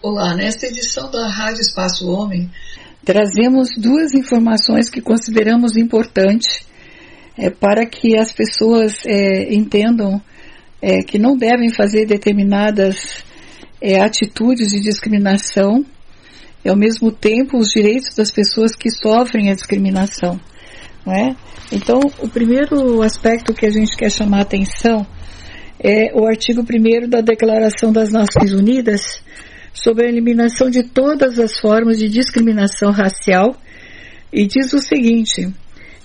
Olá, nesta edição da Rádio Espaço Homem, trazemos duas informações que consideramos importantes é, para que as pessoas é, entendam é, que não devem fazer determinadas é, atitudes de discriminação e, ao mesmo tempo, os direitos das pessoas que sofrem a discriminação. Não é? Então, o primeiro aspecto que a gente quer chamar a atenção é o artigo 1 da Declaração das Nações Unidas sobre a eliminação de todas as formas de discriminação racial e diz o seguinte: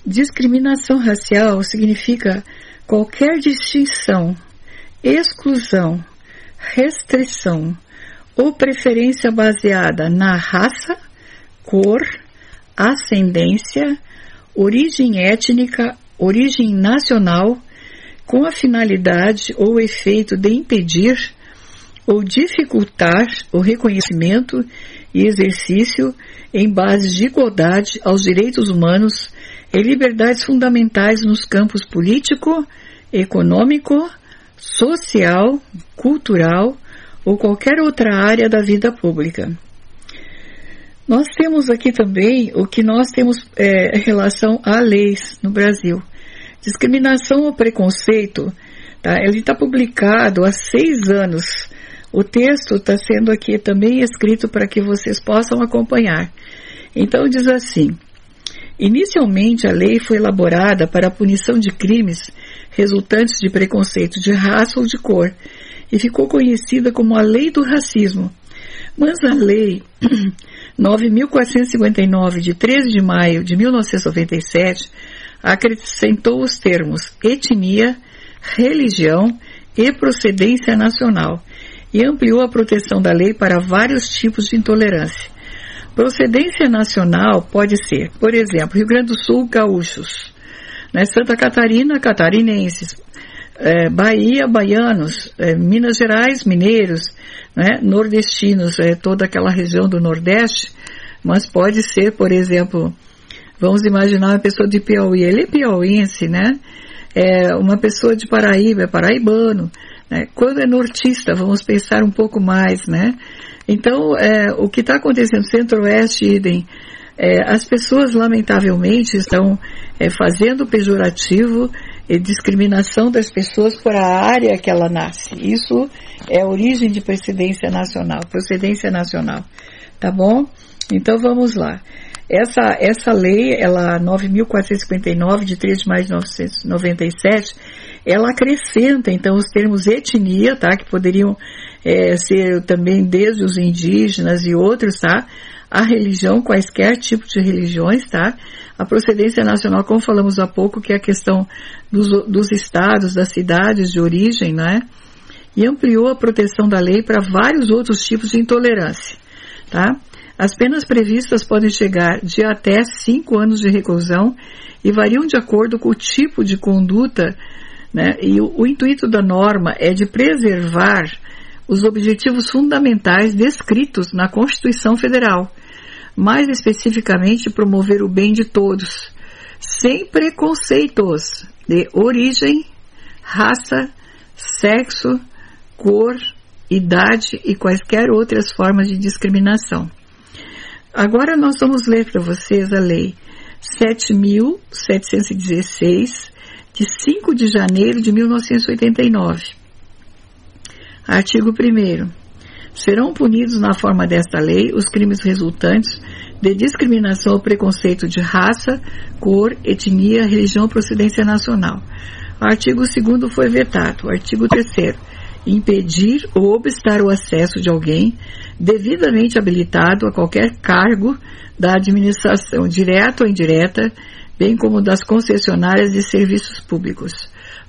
discriminação racial significa qualquer distinção, exclusão, restrição ou preferência baseada na raça, cor, ascendência, origem étnica, origem nacional, com a finalidade ou efeito de impedir ou dificultar o reconhecimento e exercício em bases de igualdade aos direitos humanos e liberdades fundamentais nos campos político, econômico, social, cultural ou qualquer outra área da vida pública. Nós temos aqui também o que nós temos é, em relação a leis no Brasil. Discriminação ou preconceito, tá? ele está publicado há seis anos o texto está sendo aqui também escrito para que vocês possam acompanhar. Então diz assim: Inicialmente a lei foi elaborada para a punição de crimes resultantes de preconceito de raça ou de cor e ficou conhecida como a Lei do Racismo. Mas a Lei 9.459, de 13 de maio de 1997, acrescentou os termos etnia, religião e procedência nacional e ampliou a proteção da lei para vários tipos de intolerância. Procedência nacional pode ser, por exemplo, Rio Grande do Sul, gaúchos, né, Santa Catarina, catarinenses, é, Bahia, baianos, é, Minas Gerais, mineiros, né, nordestinos, é, toda aquela região do Nordeste, mas pode ser, por exemplo, vamos imaginar uma pessoa de Piauí, ele é piauiense, né? É, uma pessoa de Paraíba, é paraibano, né? Quando é nortista, vamos pensar um pouco mais, né? Então, é, o que está acontecendo centro-oeste, idem, é, as pessoas lamentavelmente estão é, fazendo pejorativo e discriminação das pessoas por a área que ela nasce. Isso é origem de procedência nacional, procedência nacional, tá bom? Então vamos lá. Essa, essa lei, ela 9.459, de 3 de maio de 1997, ela acrescenta então os termos etnia, tá, que poderiam é, ser também desde os indígenas e outros, tá, a religião, quaisquer tipos de religiões, tá, a procedência nacional, como falamos há pouco, que é a questão dos, dos estados, das cidades de origem, né, e ampliou a proteção da lei para vários outros tipos de intolerância, tá. As penas previstas podem chegar de até cinco anos de reclusão e variam de acordo com o tipo de conduta né? E o, o intuito da norma é de preservar os objetivos fundamentais descritos na Constituição Federal, mais especificamente promover o bem de todos, sem preconceitos de origem, raça, sexo, cor, idade e quaisquer outras formas de discriminação. Agora nós vamos ler para vocês a Lei 7.716 de 5 de janeiro de 1989. Artigo 1. Serão punidos na forma desta lei os crimes resultantes de discriminação ou preconceito de raça, cor, etnia, religião ou procedência nacional. Artigo 2 foi vetado. Artigo 3 impedir ou obstar o acesso de alguém devidamente habilitado a qualquer cargo da administração, direta ou indireta, bem como das concessionárias de serviços públicos.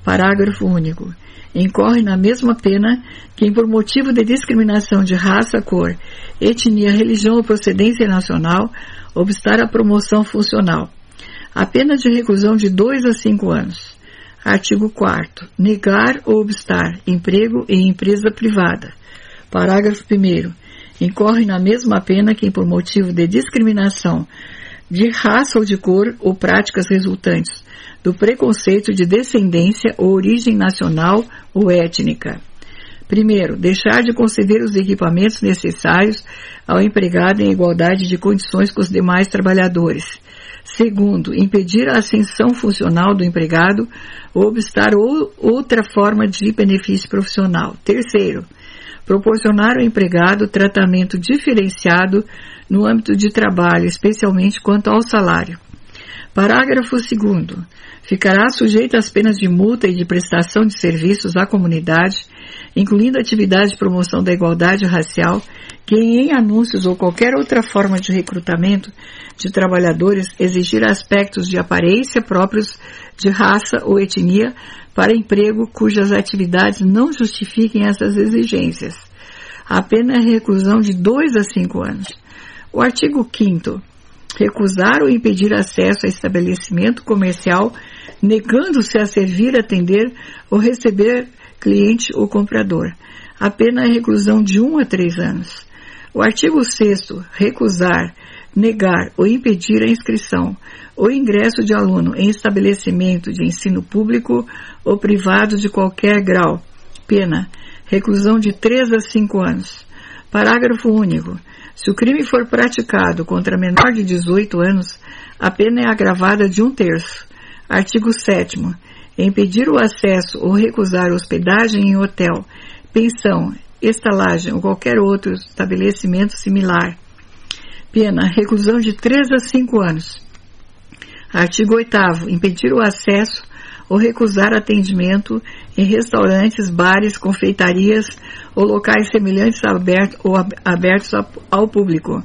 Parágrafo único. Incorre na mesma pena quem, por motivo de discriminação de raça, cor, etnia, religião ou procedência nacional, obstar a promoção funcional. A pena de reclusão de 2 a 5 anos. Artigo 4. Negar ou obstar emprego em empresa privada. Parágrafo 1. Incorre na mesma pena quem, por motivo de discriminação de raça ou de cor ou práticas resultantes do preconceito de descendência ou origem nacional ou étnica. Primeiro, deixar de conceder os equipamentos necessários ao empregado em igualdade de condições com os demais trabalhadores. Segundo, impedir a ascensão funcional do empregado ou obstar ou outra forma de benefício profissional. Terceiro, proporcionar ao empregado tratamento diferenciado no âmbito de trabalho, especialmente quanto ao salário. Parágrafo 2 ficará sujeito às penas de multa e de prestação de serviços à comunidade, incluindo atividades de promoção da igualdade racial, quem em anúncios ou qualquer outra forma de recrutamento de trabalhadores exigir aspectos de aparência próprios de raça ou etnia para emprego cujas atividades não justifiquem essas exigências. A pena é reclusão de 2 a 5 anos. O artigo 5 recusar ou impedir acesso a estabelecimento comercial negando-se a servir, atender ou receber cliente ou comprador. A pena é reclusão de 1 um a 3 anos. O artigo 6 recusar, negar ou impedir a inscrição ou ingresso de aluno em estabelecimento de ensino público ou privado de qualquer grau. Pena, reclusão de 3 a 5 anos. Parágrafo único. Se o crime for praticado contra menor de 18 anos, a pena é agravada de um terço. Artigo 7 impedir o acesso ou recusar hospedagem em hotel, pensão, estalagem ou qualquer outro estabelecimento similar. Pena, reclusão de 3 a 5 anos. Artigo 8 impedir o acesso ou recusar atendimento em restaurantes, bares, confeitarias ou locais semelhantes ou abertos ao público.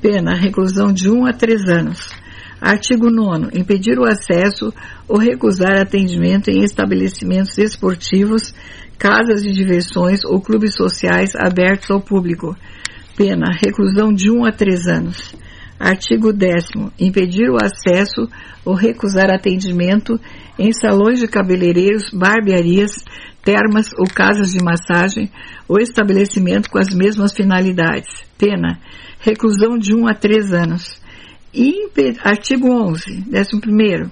Pena, reclusão de 1 a 3 anos. Artigo 9. Impedir o acesso ou recusar atendimento em estabelecimentos esportivos, casas de diversões ou clubes sociais abertos ao público. Pena, reclusão de 1 a 3 anos. Artigo 10. Impedir o acesso ou recusar atendimento em salões de cabeleireiros, barbearias, termas ou casas de massagem ou estabelecimento com as mesmas finalidades. Pena, reclusão de 1 a 3 anos artigo 11, 11.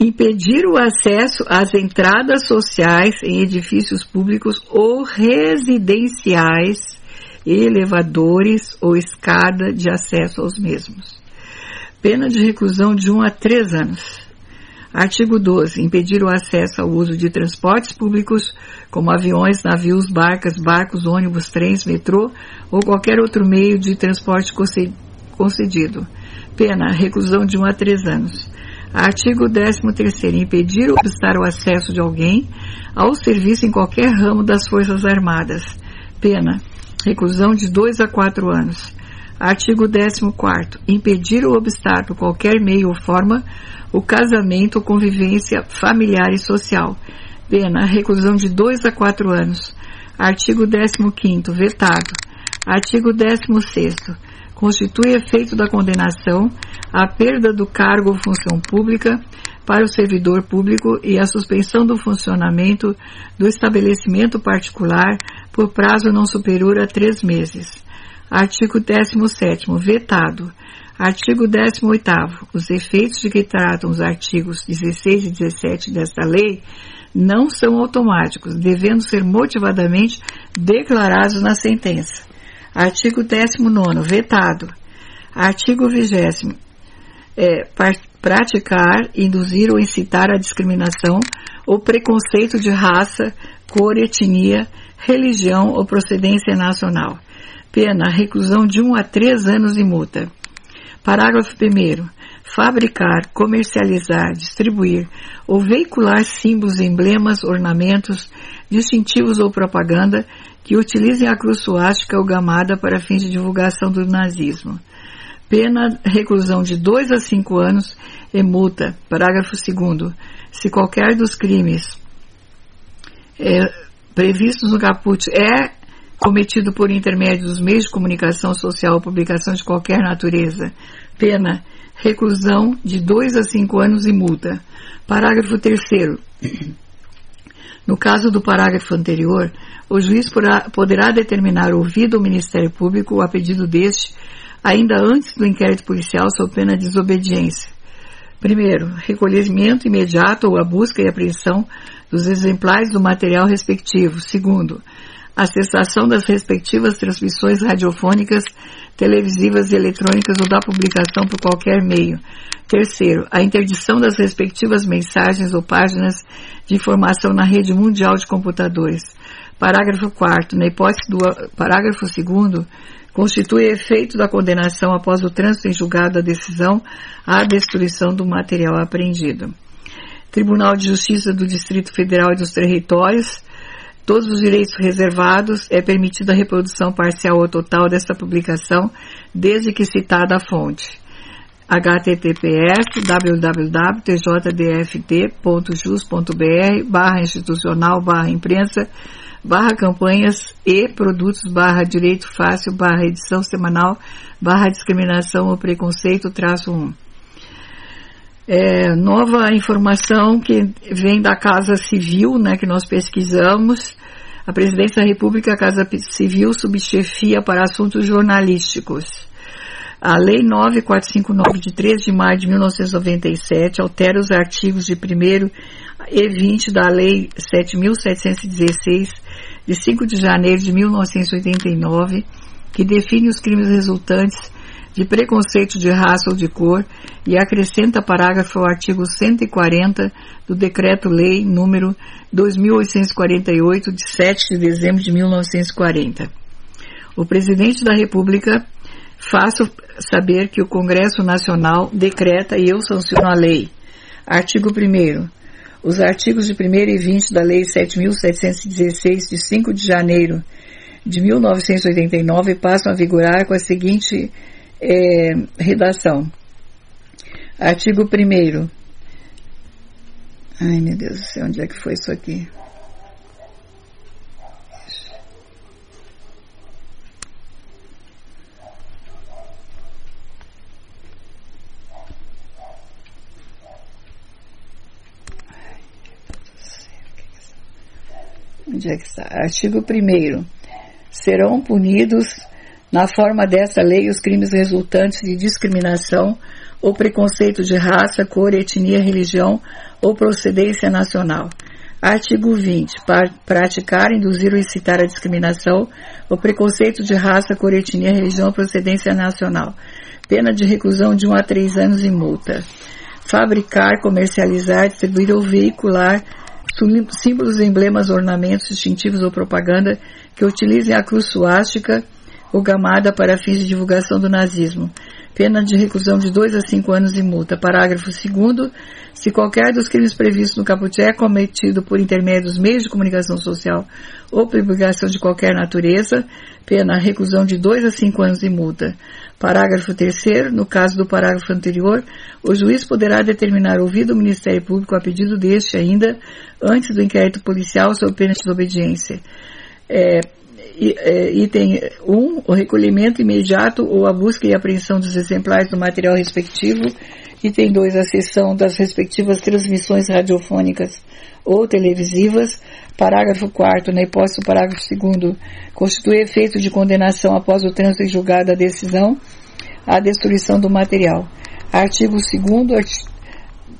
Impedir o acesso às entradas sociais em edifícios públicos ou residenciais, elevadores ou escada de acesso aos mesmos. Pena de reclusão de 1 a 3 anos. Artigo 12. Impedir o acesso ao uso de transportes públicos, como aviões, navios, barcas, barcos, ônibus, trens, metrô ou qualquer outro meio de transporte concedido. Pena, reclusão de 1 a 3 anos. Artigo 13 Impedir ou obstar o acesso de alguém ao serviço em qualquer ramo das Forças Armadas. Pena, reclusão de 2 a 4 anos. Artigo 14 Impedir ou obstar por qualquer meio ou forma o casamento ou convivência familiar e social. Pena, reclusão de 2 a 4 anos. Artigo 15 Vetado. Artigo 16 constitui efeito da condenação a perda do cargo ou função pública para o servidor público e a suspensão do funcionamento do estabelecimento particular por prazo não superior a três meses. Artigo 17 vetado. Artigo 18 Os efeitos de que tratam os artigos 16 e 17 desta lei não são automáticos, devendo ser motivadamente declarados na sentença. Artigo 19, vetado. Artigo 20. É, praticar, induzir ou incitar a discriminação ou preconceito de raça, cor, etnia, religião ou procedência nacional. Pena, reclusão de 1 a 3 anos e multa. Parágrafo 1 fabricar, comercializar, distribuir ou veicular símbolos, emblemas, ornamentos, distintivos ou propaganda que utilizem a cruz suástica ou gamada para fins de divulgação do nazismo. Pena reclusão de 2 a 5 anos e multa. Parágrafo 2 Se qualquer dos crimes é, previstos no caput é cometido por intermédio dos meios de comunicação social ou publicação de qualquer natureza, pena reclusão de 2 a 5 anos e multa. Parágrafo 3 No caso do parágrafo anterior, o juiz poderá determinar ouvido ao Ministério Público a pedido deste, ainda antes do inquérito policial, sob pena de desobediência. Primeiro, recolhimento imediato ou a busca e apreensão dos exemplares do material respectivo. Segundo, a cessação das respectivas transmissões radiofônicas, televisivas e eletrônicas ou da publicação por qualquer meio. Terceiro, a interdição das respectivas mensagens ou páginas de informação na rede mundial de computadores. Parágrafo 4 Na hipótese do parágrafo 2 constitui efeito da condenação após o trânsito em julgado da decisão à destruição do material apreendido. Tribunal de Justiça do Distrito Federal e dos Territórios, todos os direitos reservados, é permitida a reprodução parcial ou total desta publicação, desde que citada a fonte https www.tjdft.jus.br barra institucional barra imprensa barra campanhas e produtos barra direito fácil barra edição semanal barra discriminação ou preconceito traço 1. É, nova informação que vem da Casa Civil, né, que nós pesquisamos. A Presidência da República, a Casa Civil, subchefia para assuntos jornalísticos. A Lei 9459, de 3 de maio de 1997, altera os artigos de 1 e 20 da Lei 7.716, de 5 de janeiro de 1989, que define os crimes resultantes de preconceito de raça ou de cor e acrescenta parágrafo ao artigo 140 do Decreto-Lei número 2848, de 7 de dezembro de 1940. O Presidente da República Faço saber que o Congresso Nacional decreta e eu sanciono a lei. Artigo 1 Os artigos de 1 e 20 da Lei 7.716, de 5 de janeiro de 1989, passam a vigorar com a seguinte é, redação. Artigo 1 Ai, meu Deus do céu, onde é que foi isso aqui? Onde é que está? Artigo 1 Serão punidos na forma dessa lei os crimes resultantes de discriminação ou preconceito de raça, cor, etnia, religião ou procedência nacional. Artigo 20. Praticar, induzir ou incitar a discriminação ou preconceito de raça, cor, etnia, religião ou procedência nacional. Pena de reclusão de 1 a 3 anos e multa. Fabricar, comercializar, distribuir ou veicular símbolos, emblemas, ornamentos distintivos ou propaganda que utilizem a cruz suástica ou gamada para fins de divulgação do nazismo. Pena de reclusão de 2 a 5 anos e multa. Parágrafo 2 Se qualquer dos crimes previstos no caput é cometido por intermédio dos meios de comunicação social ou publicação de qualquer natureza, pena reclusão de 2 a 5 anos e multa. Parágrafo 3 No caso do parágrafo anterior, o juiz poderá determinar ouvido o Ministério Público a pedido deste ainda antes do inquérito policial sob pena de desobediência. É, item 1, um, o recolhimento imediato ou a busca e apreensão dos exemplares do material respectivo. Item 2, a cessão das respectivas transmissões radiofônicas ou televisivas. Parágrafo 4 na hipótese do parágrafo 2 constitui efeito de condenação após o trânsito em julgado da decisão à destruição do material. Artigo 2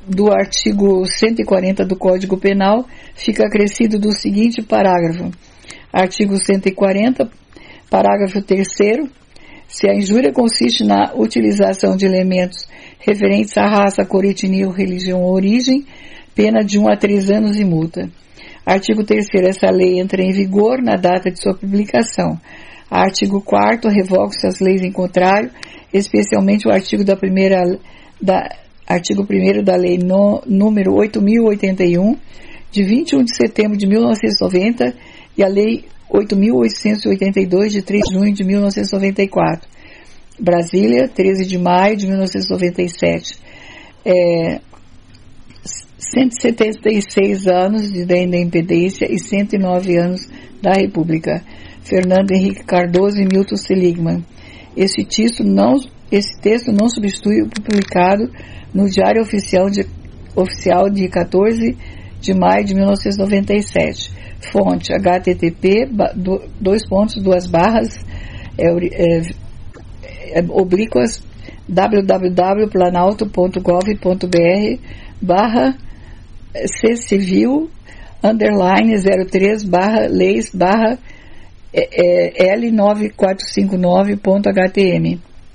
do artigo 140 do Código Penal fica acrescido do seguinte parágrafo Artigo 140, parágrafo 3 se a injúria consiste na utilização de elementos referentes à raça, cor, etnia, religião ou origem, pena de 1 a 3 anos e multa. Artigo 3 essa lei entra em vigor na data de sua publicação. Artigo 4 revoga-se as leis em contrário, especialmente o artigo da primeira da artigo 1 da lei no, número 8081 de 21 de setembro de 1990 e a Lei 8.882, de 3 de junho de 1994. Brasília, 13 de maio de 1997. É, 176 anos de, da independência e 109 anos da República. Fernando Henrique Cardoso e Milton Seligman. Esse texto não, esse texto não substitui o publicado no Diário Oficial de, Oficial de 14 de maio de 1997 fonte http dois pontos duas barras é, é, é, oblíquas www.planalto.gov.br barra c civil underline 03 barra leis barra é, é L9459.htm.